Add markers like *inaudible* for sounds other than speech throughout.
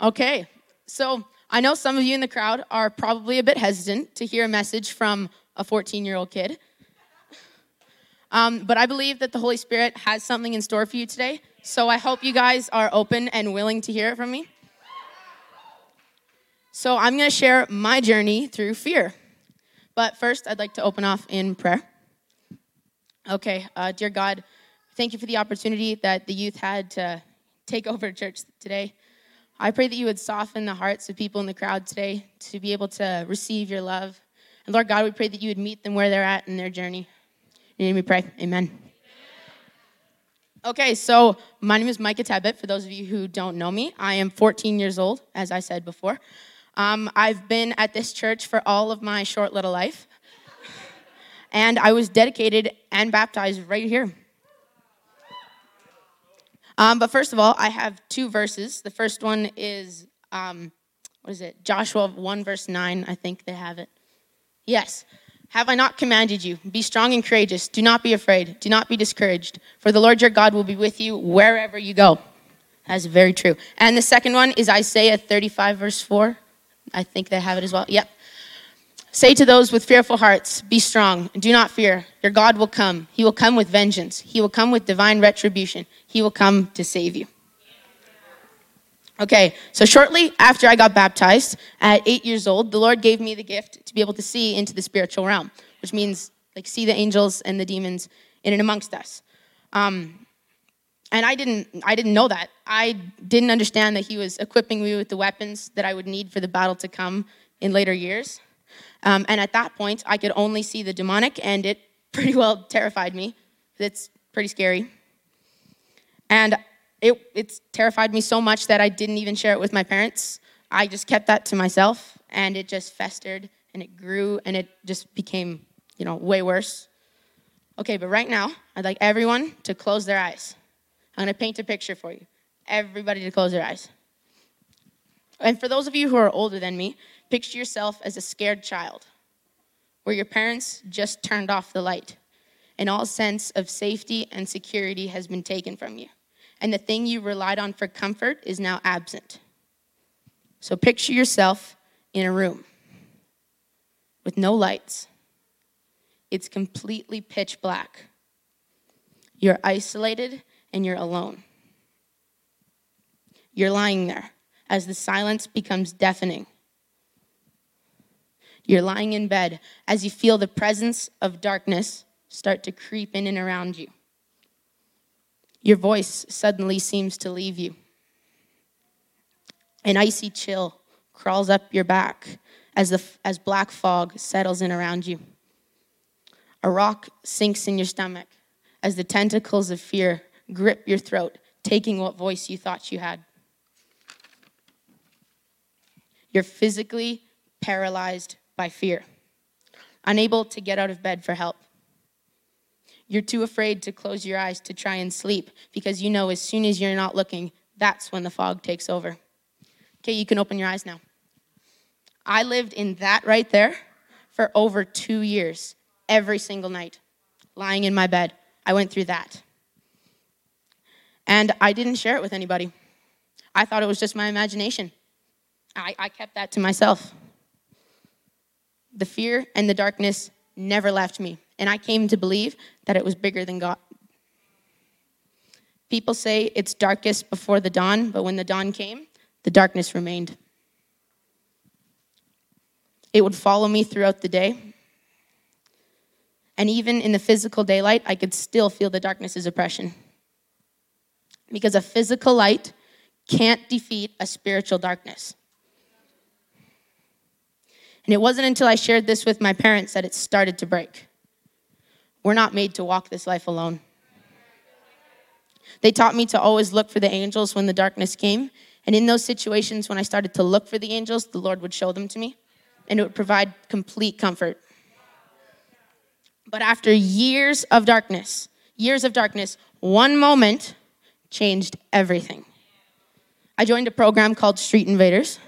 Okay, so I know some of you in the crowd are probably a bit hesitant to hear a message from a 14 year old kid. Um, but I believe that the Holy Spirit has something in store for you today. So I hope you guys are open and willing to hear it from me. So I'm going to share my journey through fear. But first, I'd like to open off in prayer. Okay, uh, dear God, thank you for the opportunity that the youth had to take over church today. I pray that you would soften the hearts of people in the crowd today to be able to receive your love. And Lord God, we pray that you would meet them where they're at in their journey. In your name we pray. Amen. Okay, so my name is Micah Tebbett. For those of you who don't know me, I am 14 years old, as I said before. Um, I've been at this church for all of my short little life. And I was dedicated and baptized right here. Um, but first of all, I have two verses. The first one is, um, what is it? Joshua 1, verse 9. I think they have it. Yes. Have I not commanded you? Be strong and courageous. Do not be afraid. Do not be discouraged. For the Lord your God will be with you wherever you go. That's very true. And the second one is Isaiah 35, verse 4. I think they have it as well. Yep. Say to those with fearful hearts, Be strong, and do not fear. Your God will come. He will come with vengeance. He will come with divine retribution. He will come to save you. Okay, so shortly after I got baptized at eight years old, the Lord gave me the gift to be able to see into the spiritual realm, which means like see the angels and the demons in and amongst us. Um, and I didn't, I didn't know that. I didn't understand that He was equipping me with the weapons that I would need for the battle to come in later years. Um, and at that point, I could only see the demonic, and it *laughs* pretty well terrified me. It's pretty scary. And it it's terrified me so much that I didn't even share it with my parents. I just kept that to myself, and it just festered and it grew and it just became, you know, way worse. Okay, but right now, I'd like everyone to close their eyes. I'm to paint a picture for you. Everybody to close their eyes. And for those of you who are older than me, picture yourself as a scared child where your parents just turned off the light and all sense of safety and security has been taken from you. And the thing you relied on for comfort is now absent. So picture yourself in a room with no lights. It's completely pitch black. You're isolated and you're alone. You're lying there as the silence becomes deafening. You're lying in bed as you feel the presence of darkness start to creep in and around you. Your voice suddenly seems to leave you. An icy chill crawls up your back as, the, as black fog settles in around you. A rock sinks in your stomach as the tentacles of fear grip your throat, taking what voice you thought you had. You're physically paralyzed by fear, unable to get out of bed for help. You're too afraid to close your eyes to try and sleep because you know as soon as you're not looking, that's when the fog takes over. Okay, you can open your eyes now. I lived in that right there for over two years, every single night, lying in my bed. I went through that. And I didn't share it with anybody. I thought it was just my imagination. I, I kept that to myself. The fear and the darkness never left me, and I came to believe that it was bigger than God. People say it's darkest before the dawn, but when the dawn came, the darkness remained. It would follow me throughout the day. And even in the physical daylight, I could still feel the darkness's oppression. Because a physical light can't defeat a spiritual darkness. And it wasn't until I shared this with my parents that it started to break. We're not made to walk this life alone. They taught me to always look for the angels when the darkness came. And in those situations, when I started to look for the angels, the Lord would show them to me and it would provide complete comfort. But after years of darkness, years of darkness, one moment changed everything. I joined a program called Street Invaders,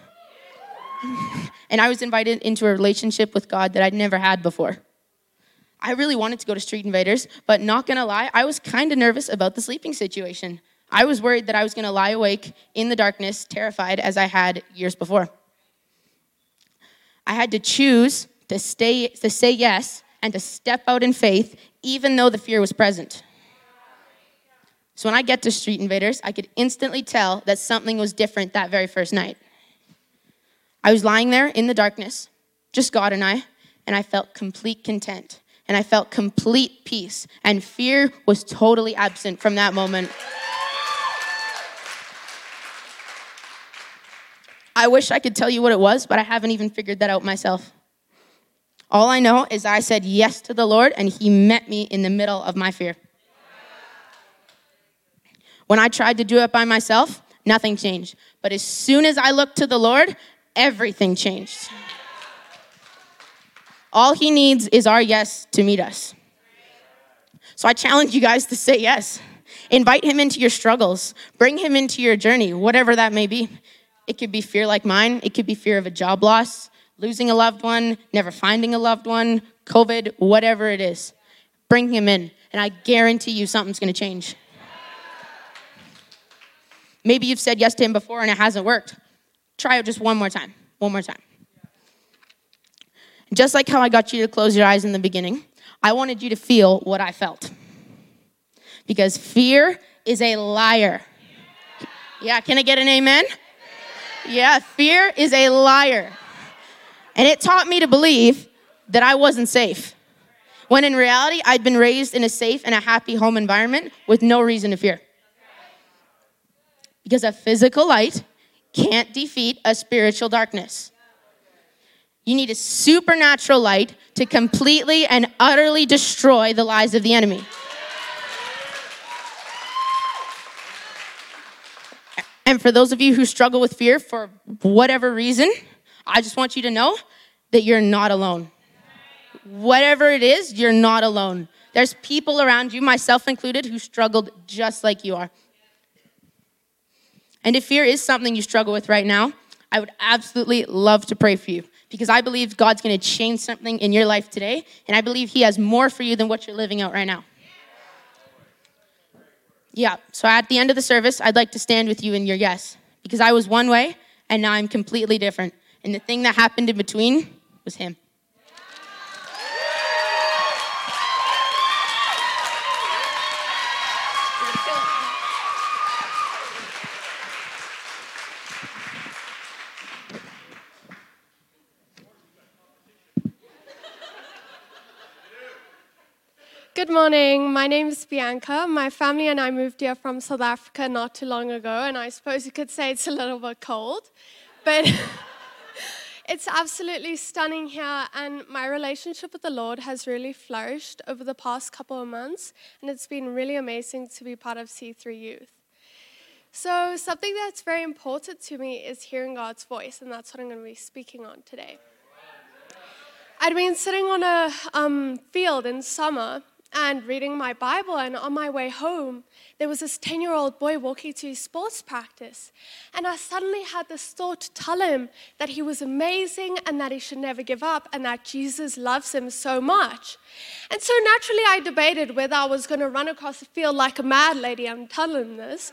and I was invited into a relationship with God that I'd never had before. I really wanted to go to Street Invaders, but not gonna lie, I was kind of nervous about the sleeping situation. I was worried that I was gonna lie awake in the darkness, terrified as I had years before. I had to choose to, stay, to say yes and to step out in faith, even though the fear was present. So when I get to Street Invaders, I could instantly tell that something was different that very first night. I was lying there in the darkness, just God and I, and I felt complete content and I felt complete peace, and fear was totally absent from that moment. I wish I could tell you what it was, but I haven't even figured that out myself. All I know is I said yes to the Lord, and He met me in the middle of my fear. When I tried to do it by myself, nothing changed. But as soon as I looked to the Lord, everything changed. All He needs is our yes to meet us. So I challenge you guys to say yes. Invite Him into your struggles, bring Him into your journey, whatever that may be. It could be fear like mine. It could be fear of a job loss, losing a loved one, never finding a loved one, COVID, whatever it is. Bring him in, and I guarantee you something's gonna change. Maybe you've said yes to him before and it hasn't worked. Try it just one more time. One more time. Just like how I got you to close your eyes in the beginning, I wanted you to feel what I felt. Because fear is a liar. Yeah, can I get an amen? Yeah, fear is a liar. And it taught me to believe that I wasn't safe. When in reality, I'd been raised in a safe and a happy home environment with no reason to fear. Because a physical light can't defeat a spiritual darkness. You need a supernatural light to completely and utterly destroy the lies of the enemy. And for those of you who struggle with fear for whatever reason, I just want you to know that you're not alone. Whatever it is, you're not alone. There's people around you, myself included, who struggled just like you are. And if fear is something you struggle with right now, I would absolutely love to pray for you because I believe God's going to change something in your life today, and I believe He has more for you than what you're living out right now. Yeah, so at the end of the service, I'd like to stand with you in your yes, because I was one way and now I'm completely different. And the thing that happened in between was Him. Good morning. My name is Bianca. My family and I moved here from South Africa not too long ago, and I suppose you could say it's a little bit cold, but *laughs* it's absolutely stunning here. And my relationship with the Lord has really flourished over the past couple of months, and it's been really amazing to be part of C3 Youth. So, something that's very important to me is hearing God's voice, and that's what I'm going to be speaking on today. I'd been sitting on a um, field in summer and reading my Bible. And on my way home, there was this 10 year old boy walking to his sports practice. And I suddenly had this thought to tell him that he was amazing and that he should never give up and that Jesus loves him so much. And so naturally, I debated whether I was going to run across the field like a mad lady and tell him this.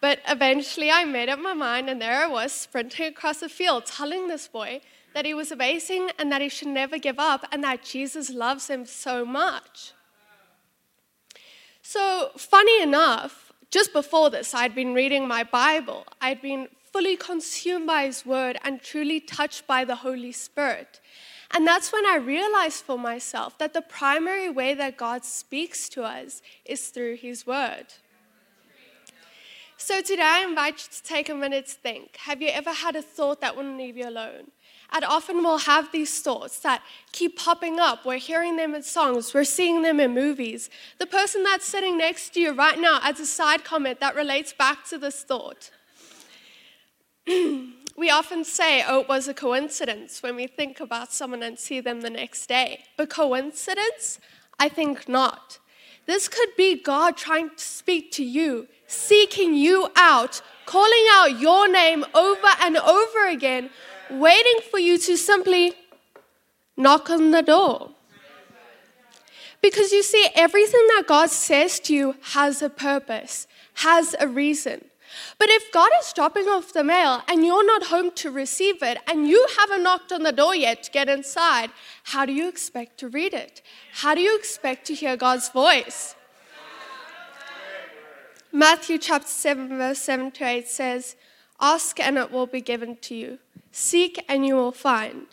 But eventually, I made up my mind, and there I was sprinting across the field, telling this boy that he was amazing and that he should never give up and that Jesus loves him so much. So, funny enough, just before this, I'd been reading my Bible. I'd been fully consumed by His Word and truly touched by the Holy Spirit. And that's when I realized for myself that the primary way that God speaks to us is through His Word. So today I invite you to take a minute to think. Have you ever had a thought that wouldn't leave you alone? And often we'll have these thoughts that keep popping up. We're hearing them in songs, we're seeing them in movies. The person that's sitting next to you right now adds a side comment that relates back to this thought. *clears throat* we often say, oh, it was a coincidence when we think about someone and see them the next day. But coincidence? I think not. This could be God trying to speak to you, seeking you out, calling out your name over and over again, waiting for you to simply knock on the door. Because you see, everything that God says to you has a purpose, has a reason. But if God is dropping off the mail and you're not home to receive it and you haven't knocked on the door yet to get inside, how do you expect to read it? How do you expect to hear God's voice? Matthew chapter 7, verse 7 to 8 says, Ask and it will be given to you. Seek and you will find.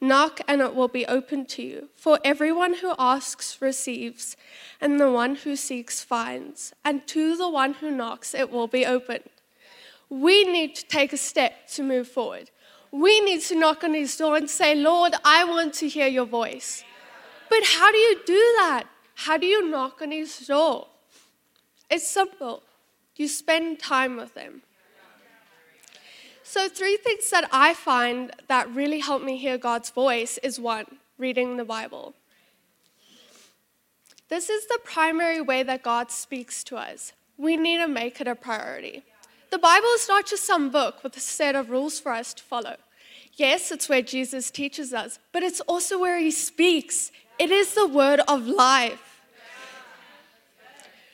Knock and it will be opened to you. For everyone who asks receives, and the one who seeks finds, and to the one who knocks it will be opened. We need to take a step to move forward. We need to knock on his door and say, Lord, I want to hear your voice. But how do you do that? How do you knock on his door? It's simple. You spend time with him. So, three things that I find that really help me hear God's voice is one, reading the Bible. This is the primary way that God speaks to us. We need to make it a priority. The Bible is not just some book with a set of rules for us to follow. Yes, it's where Jesus teaches us, but it's also where he speaks. It is the word of life.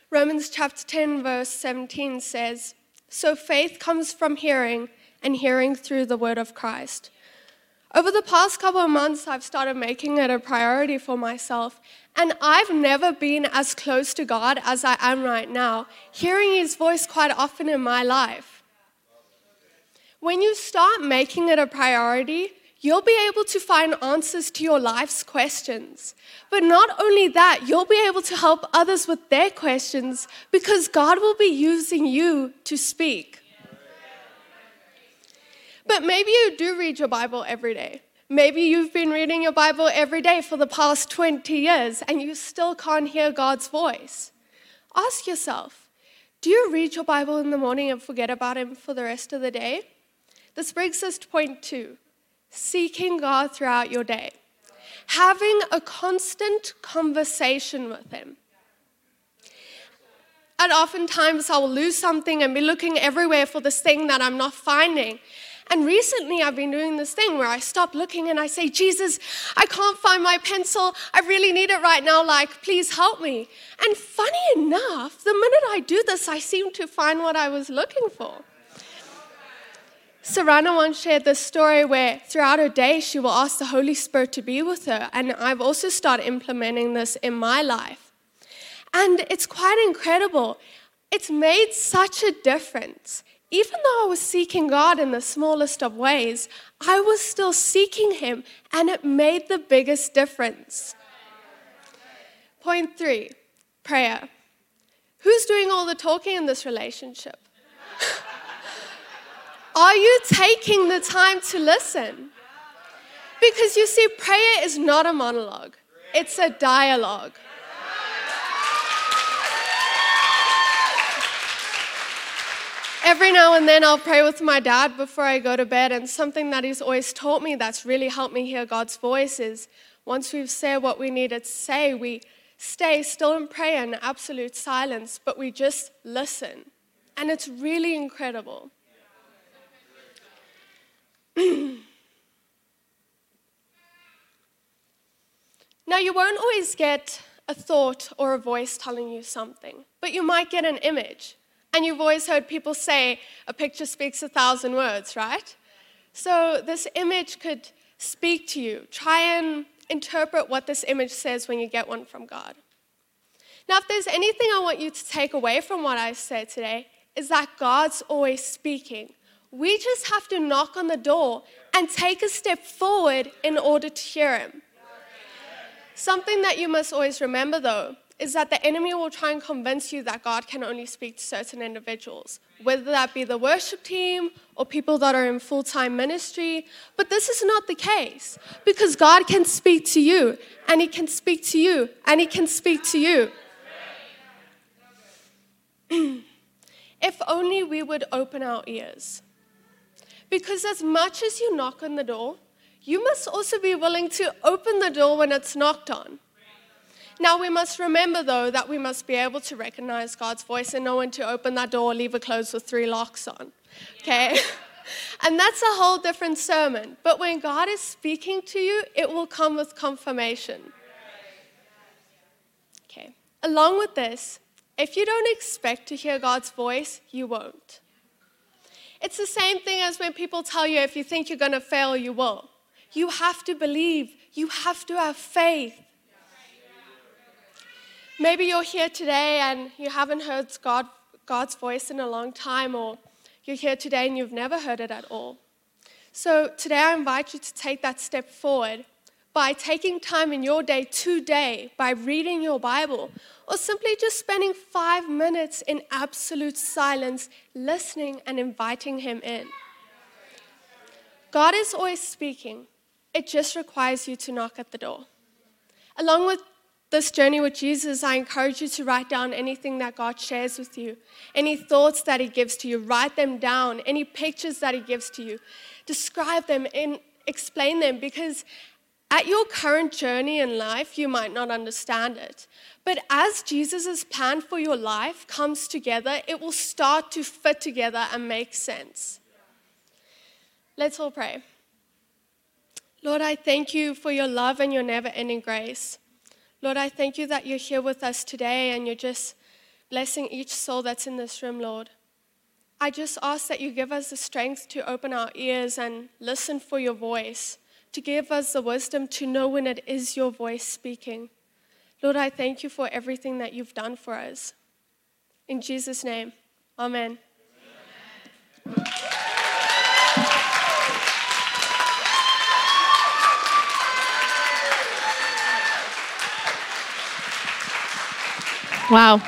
Romans chapter 10, verse 17 says, So faith comes from hearing and hearing through the word of Christ. Over the past couple of months, I've started making it a priority for myself, and I've never been as close to God as I am right now, hearing His voice quite often in my life. When you start making it a priority, you'll be able to find answers to your life's questions. But not only that, you'll be able to help others with their questions because God will be using you to speak. But maybe you do read your Bible every day. Maybe you've been reading your Bible every day for the past 20 years and you still can't hear God's voice. Ask yourself do you read your Bible in the morning and forget about Him for the rest of the day? This brings us to point two seeking God throughout your day, having a constant conversation with Him. And oftentimes I will lose something and be looking everywhere for this thing that I'm not finding. And recently, I've been doing this thing where I stop looking and I say, Jesus, I can't find my pencil. I really need it right now. Like, please help me. And funny enough, the minute I do this, I seem to find what I was looking for. Sarana once shared this story where throughout her day, she will ask the Holy Spirit to be with her. And I've also started implementing this in my life. And it's quite incredible. It's made such a difference even though I was seeking God in the smallest of ways, I was still seeking Him, and it made the biggest difference. Point three prayer. Who's doing all the talking in this relationship? *laughs* Are you taking the time to listen? Because you see, prayer is not a monologue, it's a dialogue. Every now and then I'll pray with my dad before I go to bed, and something that he's always taught me that's really helped me hear God's voice is once we've said what we needed to say, we stay still and pray in absolute silence, but we just listen. And it's really incredible. *clears throat* now, you won't always get a thought or a voice telling you something, but you might get an image. And you've always heard people say, a picture speaks a thousand words, right? So this image could speak to you. Try and interpret what this image says when you get one from God. Now, if there's anything I want you to take away from what I said today, is that God's always speaking. We just have to knock on the door and take a step forward in order to hear Him. Something that you must always remember, though, is that the enemy will try and convince you that God can only speak to certain individuals, whether that be the worship team or people that are in full time ministry. But this is not the case because God can speak to you, and He can speak to you, and He can speak to you. *clears throat* if only we would open our ears. Because as much as you knock on the door, you must also be willing to open the door when it's knocked on. Now, we must remember, though, that we must be able to recognize God's voice and know when to open that door or leave it closed with three locks on. Okay? *laughs* and that's a whole different sermon. But when God is speaking to you, it will come with confirmation. Okay. Along with this, if you don't expect to hear God's voice, you won't. It's the same thing as when people tell you if you think you're going to fail, you will. You have to believe, you have to have faith. Maybe you're here today and you haven't heard God, God's voice in a long time, or you're here today and you've never heard it at all. So today I invite you to take that step forward by taking time in your day today, by reading your Bible, or simply just spending five minutes in absolute silence, listening and inviting Him in. God is always speaking, it just requires you to knock at the door. Along with this journey with Jesus, I encourage you to write down anything that God shares with you, any thoughts that He gives to you, write them down, any pictures that He gives to you, describe them and explain them because at your current journey in life, you might not understand it. But as Jesus' plan for your life comes together, it will start to fit together and make sense. Let's all pray. Lord, I thank you for your love and your never ending grace. Lord, I thank you that you're here with us today and you're just blessing each soul that's in this room, Lord. I just ask that you give us the strength to open our ears and listen for your voice, to give us the wisdom to know when it is your voice speaking. Lord, I thank you for everything that you've done for us. In Jesus' name, amen. amen. Wow.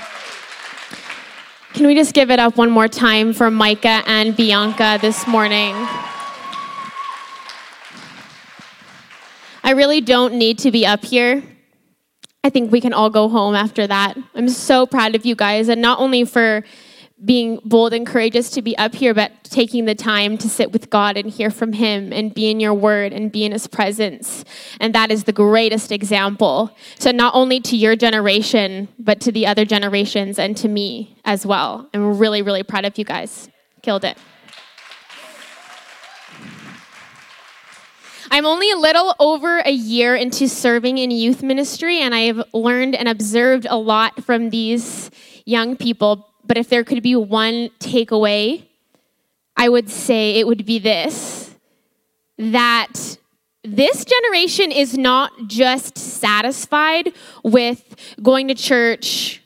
Can we just give it up one more time for Micah and Bianca this morning? I really don't need to be up here. I think we can all go home after that. I'm so proud of you guys, and not only for being bold and courageous to be up here, but taking the time to sit with God and hear from Him and be in your word and be in His presence. And that is the greatest example. So, not only to your generation, but to the other generations and to me as well. I'm really, really proud of you guys. Killed it. I'm only a little over a year into serving in youth ministry, and I've learned and observed a lot from these young people but if there could be one takeaway, I would say it would be this that this generation is not just satisfied with going to church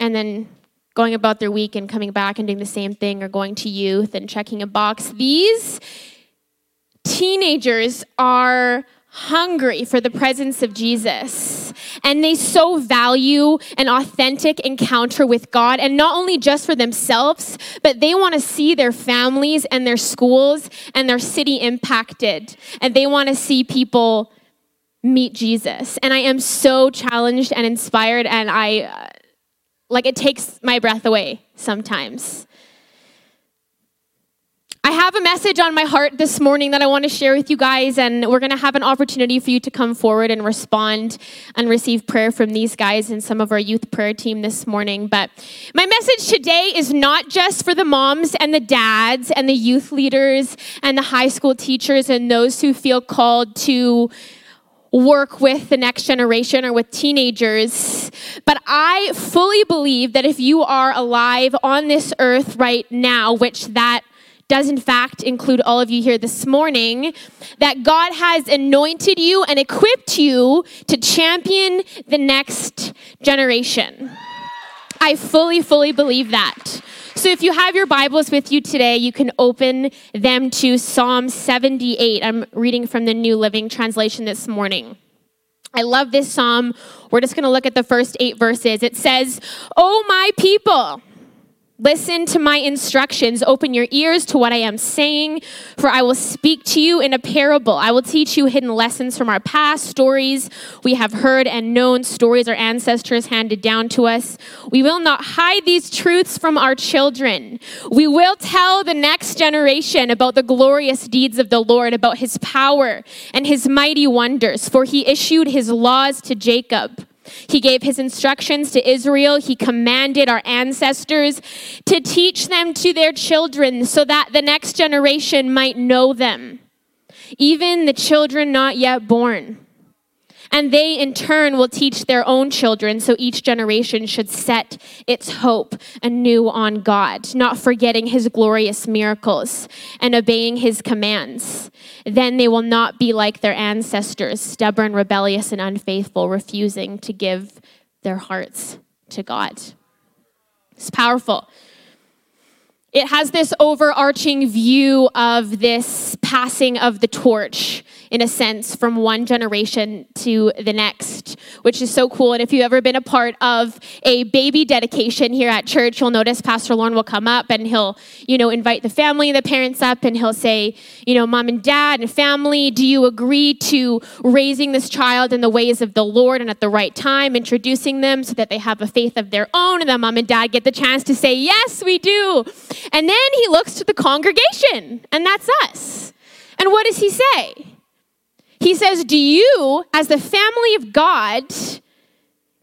and then going about their week and coming back and doing the same thing or going to youth and checking a box. These teenagers are hungry for the presence of Jesus. And they so value an authentic encounter with God, and not only just for themselves, but they want to see their families and their schools and their city impacted. And they want to see people meet Jesus. And I am so challenged and inspired, and I, uh, like, it takes my breath away sometimes. I have a message on my heart this morning that I want to share with you guys, and we're going to have an opportunity for you to come forward and respond and receive prayer from these guys and some of our youth prayer team this morning. But my message today is not just for the moms and the dads and the youth leaders and the high school teachers and those who feel called to work with the next generation or with teenagers. But I fully believe that if you are alive on this earth right now, which that does in fact include all of you here this morning, that God has anointed you and equipped you to champion the next generation. I fully, fully believe that. So if you have your Bibles with you today, you can open them to Psalm 78. I'm reading from the New Living Translation this morning. I love this psalm. We're just going to look at the first eight verses. It says, Oh, my people. Listen to my instructions. Open your ears to what I am saying, for I will speak to you in a parable. I will teach you hidden lessons from our past, stories we have heard and known, stories our ancestors handed down to us. We will not hide these truths from our children. We will tell the next generation about the glorious deeds of the Lord, about his power and his mighty wonders, for he issued his laws to Jacob he gave his instructions to Israel. He commanded our ancestors to teach them to their children so that the next generation might know them, even the children not yet born. And they, in turn, will teach their own children, so each generation should set its hope anew on God, not forgetting his glorious miracles and obeying his commands. Then they will not be like their ancestors, stubborn, rebellious, and unfaithful, refusing to give their hearts to God. It's powerful. It has this overarching view of this passing of the torch in a sense, from one generation to the next, which is so cool. And if you've ever been a part of a baby dedication here at church, you'll notice Pastor Lauren will come up and he'll, you know, invite the family the parents up and he'll say, you know, mom and dad and family, do you agree to raising this child in the ways of the Lord and at the right time, introducing them so that they have a faith of their own? And then mom and dad get the chance to say, yes, we do. And then he looks to the congregation, and that's us. And what does he say? He says, Do you, as the family of God,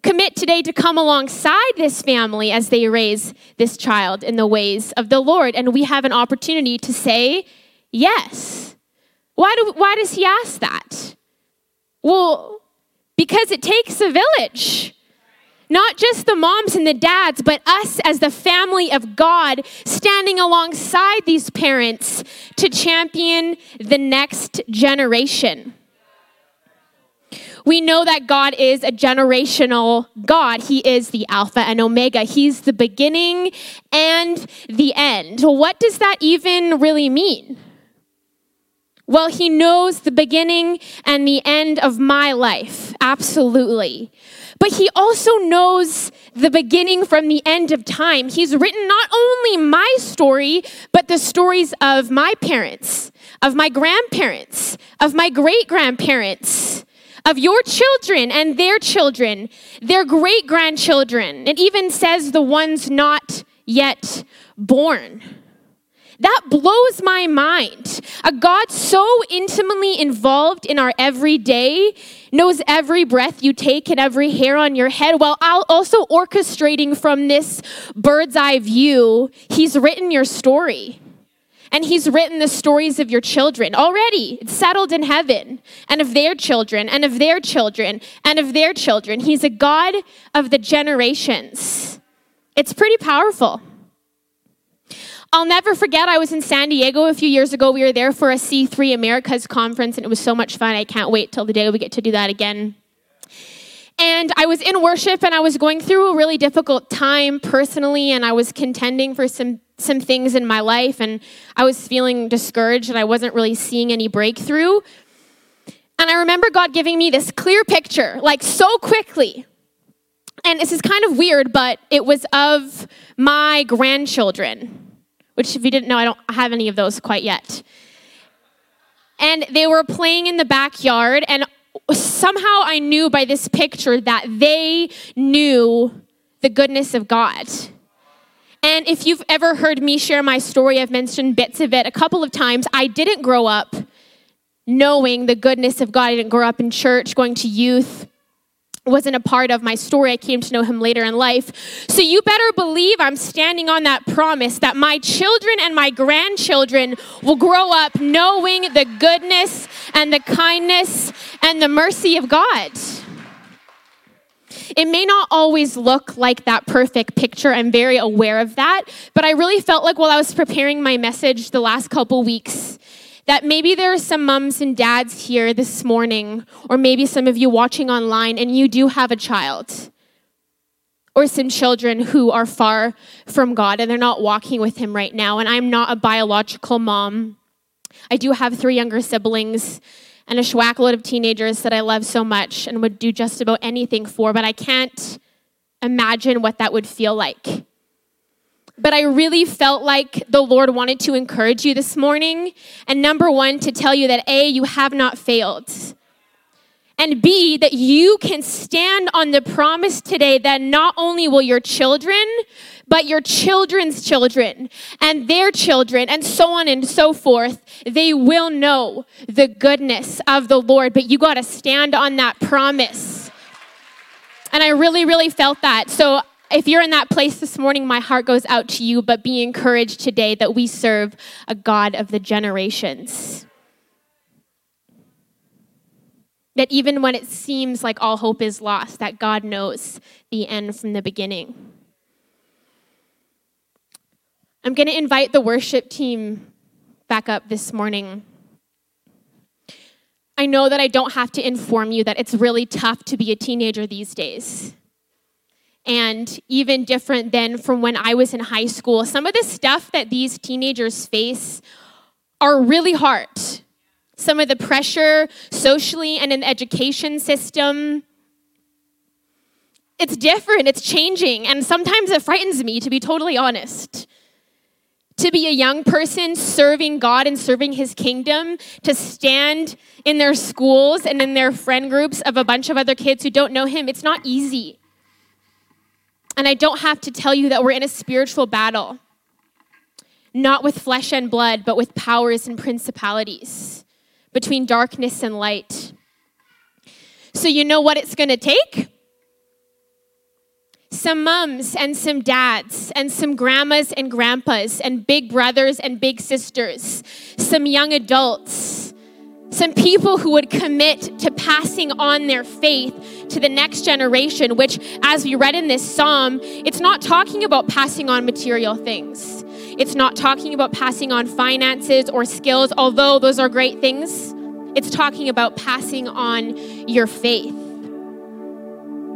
commit today to come alongside this family as they raise this child in the ways of the Lord? And we have an opportunity to say, Yes. Why, do, why does he ask that? Well, because it takes a village. Not just the moms and the dads, but us as the family of God standing alongside these parents to champion the next generation. We know that God is a generational God. He is the Alpha and Omega. He's the beginning and the end. What does that even really mean? Well, He knows the beginning and the end of my life, absolutely. But He also knows the beginning from the end of time. He's written not only my story, but the stories of my parents, of my grandparents, of my great grandparents of your children and their children, their great grandchildren. It even says the ones not yet born. That blows my mind. A God so intimately involved in our everyday, knows every breath you take and every hair on your head, while also orchestrating from this bird's eye view, He's written your story and he's written the stories of your children already. It's settled in heaven, and of their children, and of their children, and of their children. He's a God of the generations. It's pretty powerful. I'll never forget, I was in San Diego a few years ago. We were there for a C3 Americas conference, and it was so much fun. I can't wait till the day we get to do that again. And I was in worship and I was going through a really difficult time personally, and I was contending for some some things in my life and I was feeling discouraged and I wasn't really seeing any breakthrough. And I remember God giving me this clear picture, like so quickly. And this is kind of weird, but it was of my grandchildren, which, if you didn't know, I don't have any of those quite yet. And they were playing in the backyard, and somehow I knew by this picture that they knew the goodness of God. And if you've ever heard me share my story, I've mentioned bits of it a couple of times. I didn't grow up knowing the goodness of God. I didn't grow up in church, going to youth wasn't a part of my story. I came to know him later in life. So you better believe I'm standing on that promise that my children and my grandchildren will grow up knowing the goodness and the kindness and the mercy of God. It may not always look like that perfect picture. I'm very aware of that. But I really felt like while I was preparing my message the last couple weeks, that maybe there are some moms and dads here this morning, or maybe some of you watching online, and you do have a child or some children who are far from God and they're not walking with Him right now. And I'm not a biological mom. I do have three younger siblings and a schwackload of teenagers that I love so much and would do just about anything for, but I can't imagine what that would feel like. But I really felt like the Lord wanted to encourage you this morning. And number one, to tell you that A, you have not failed. And B, that you can stand on the promise today that not only will your children, but your children's children and their children, and so on and so forth, they will know the goodness of the Lord. But you got to stand on that promise. And I really, really felt that. So if you're in that place this morning, my heart goes out to you, but be encouraged today that we serve a God of the generations. That even when it seems like all hope is lost, that God knows the end from the beginning. I'm going to invite the worship team back up this morning. I know that I don't have to inform you that it's really tough to be a teenager these days and even different than from when I was in high school. Some of the stuff that these teenagers face are really hard. Some of the pressure socially and in the education system. It's different, it's changing, and sometimes it frightens me, to be totally honest. To be a young person serving God and serving His kingdom, to stand in their schools and in their friend groups of a bunch of other kids who don't know Him, it's not easy. And I don't have to tell you that we're in a spiritual battle, not with flesh and blood, but with powers and principalities, between darkness and light. So, you know what it's going to take? Some mums and some dads, and some grandmas and grandpas, and big brothers and big sisters, some young adults some people who would commit to passing on their faith to the next generation, which, as we read in this psalm, it's not talking about passing on material things. It's not talking about passing on finances or skills, although those are great things. It's talking about passing on your faith.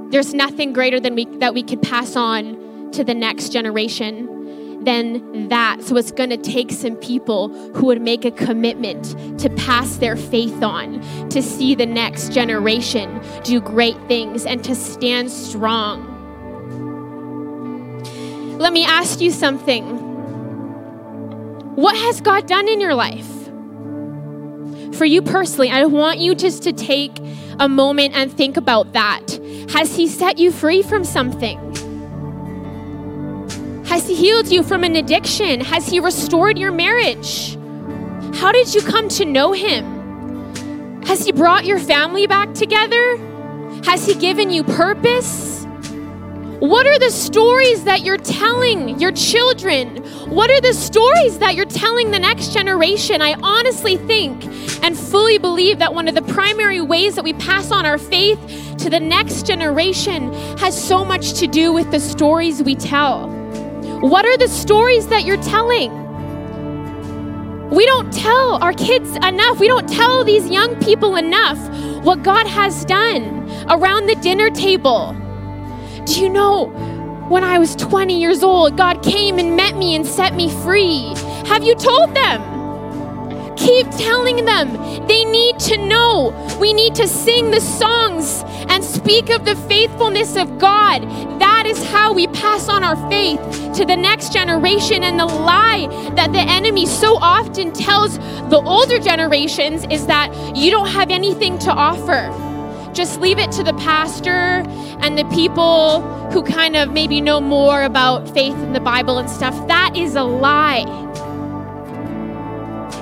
There's nothing greater than we, that we could pass on to the next generation than that. So it's going to take some people who would make a commitment to pass their faith on, to see the next generation do great things, and to stand strong. Let me ask you something. What has God done in your life? For you personally, I want you just to take a moment and think about that. Has He set you free from something? Has He healed you from an addiction? Has He restored your marriage? How did you come to know Him? Has He brought your family back together? Has He given you purpose? What are the stories that you're telling your children? What are the stories that you're telling the next generation? I honestly think and fully believe that one of the primary ways that we pass on our faith to the next generation has so much to do with the stories we tell. What are the stories that you're telling? We don't tell our kids enough. We don't tell these young people enough what God has done around the dinner table. Do you know when I was 20 years old, God came and met me and set me free? Have you told them? Keep telling them. They need to know. We need to sing the songs and speak of the faithfulness of God. That is how we pass on our faith to the next generation. And the lie that the enemy so often tells the older generations is that you don't have anything to offer. Just leave it to the pastor and the people who kind of maybe know more about faith and the Bible and stuff. That is a lie.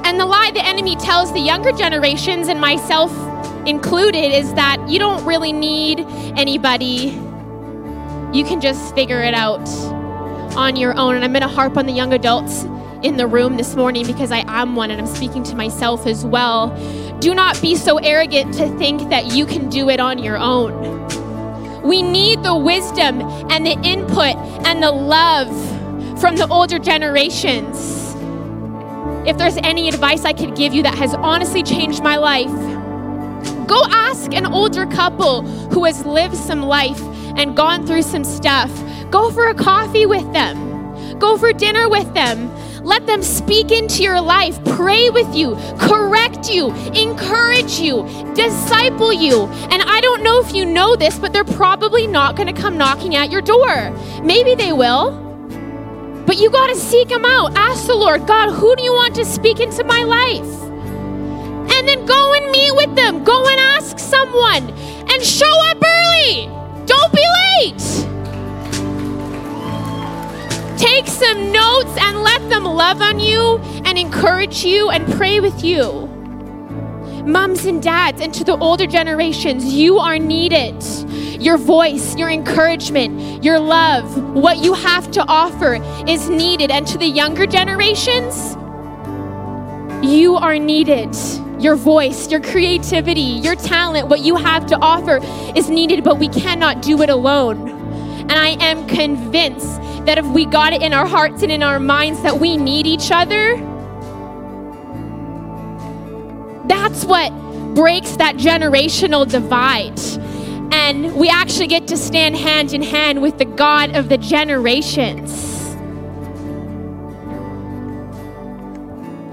And the lie the enemy tells the younger generations, and myself included, is that you don't really need anybody. You can just figure it out on your own. And I'm going to harp on the young adults in the room this morning because I am one and I'm speaking to myself as well. Do not be so arrogant to think that you can do it on your own. We need the wisdom and the input and the love from the older generations. If there's any advice I could give you that has honestly changed my life, go ask an older couple who has lived some life and gone through some stuff. Go for a coffee with them, go for dinner with them. Let them speak into your life, pray with you, correct you, encourage you, disciple you. And I don't know if you know this, but they're probably not going to come knocking at your door. Maybe they will. But you got to seek them out. Ask the Lord, God, who do you want to speak into my life? And then go and meet with them. Go and ask someone and show up early. Don't be late. Take some notes and let them love on you and encourage you and pray with you. Moms and dads, and to the older generations, you are needed. Your voice, your encouragement, your love, what you have to offer is needed. And to the younger generations, you are needed. Your voice, your creativity, your talent, what you have to offer is needed, but we cannot do it alone. And I am convinced that if we got it in our hearts and in our minds that we need each other, that's what breaks that generational divide. And we actually get to stand hand in hand with the God of the generations.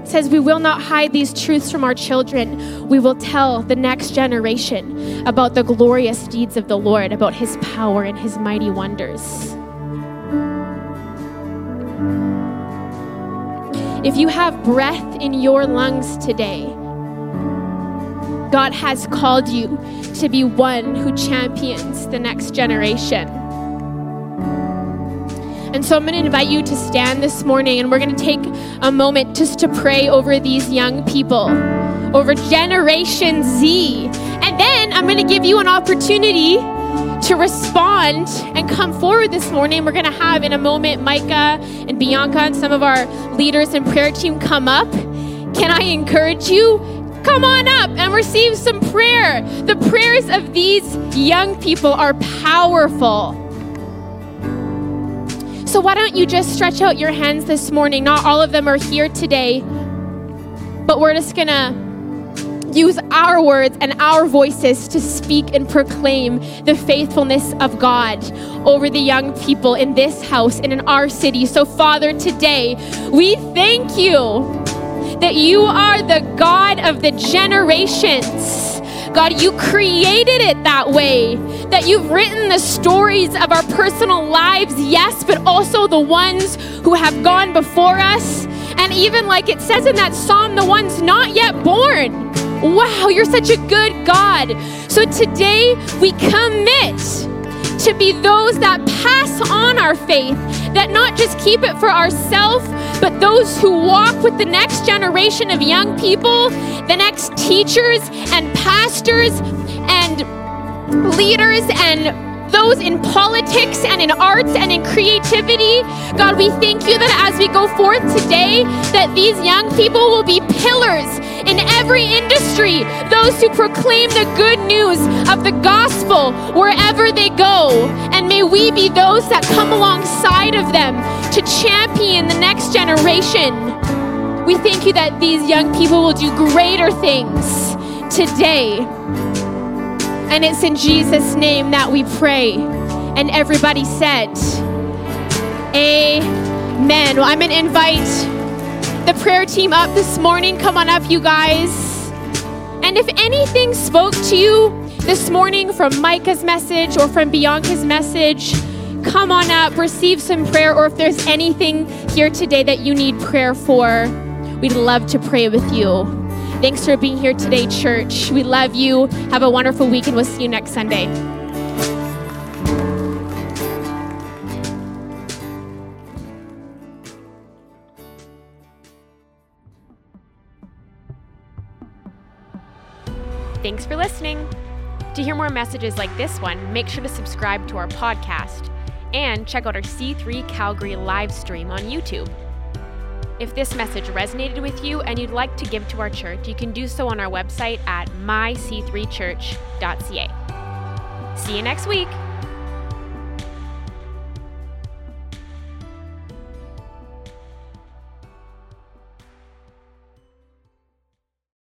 Says we will not hide these truths from our children. We will tell the next generation about the glorious deeds of the Lord, about his power and his mighty wonders. If you have breath in your lungs today, God has called you to be one who champions the next generation. And so I'm going to invite you to stand this morning and we're going to take a moment just to pray over these young people, over Generation Z. And then I'm going to give you an opportunity to respond and come forward this morning. We're going to have in a moment Micah and Bianca and some of our leaders and prayer team come up. Can I encourage you? Come on up and receive some prayer. The prayers of these young people are powerful. So, why don't you just stretch out your hands this morning? Not all of them are here today, but we're just going to use our words and our voices to speak and proclaim the faithfulness of God over the young people in this house and in our city. So, Father, today we thank you that you are the God of the generations. God, you created it that way. That you've written the stories of our personal lives, yes, but also the ones who have gone before us. And even like it says in that psalm, the ones not yet born. Wow, you're such a good God. So today we commit to be those that pass on our faith, that not just keep it for ourselves, but those who walk with the next generation of young people, the next teachers and pastors and leaders and those in politics and in arts and in creativity. God, we thank you that as we go forth today, that these young people will be pillars in every industry, those who proclaim the good news of the gospel wherever they go. And may we be those that come alongside of them to champion the next generation. We thank you that these young people will do greater things today. And it's in Jesus' name that we pray. And everybody said, Amen. Well, I'm going to invite the prayer team up this morning. Come on up, you guys. And if anything spoke to you this morning from Micah's message or from Bianca's message, come on up, receive some prayer. Or if there's anything here today that you need prayer for, we'd love to pray with you. Thanks for being here today, church. We love you. Have a wonderful week, and we'll see you next Sunday. Thanks for listening. To hear more messages like this one, make sure to subscribe to our podcast and check out our C3 Calgary live stream on YouTube. If this message resonated with you and you'd like to give to our church, you can do so on our website at myc3church.ca. See you next week.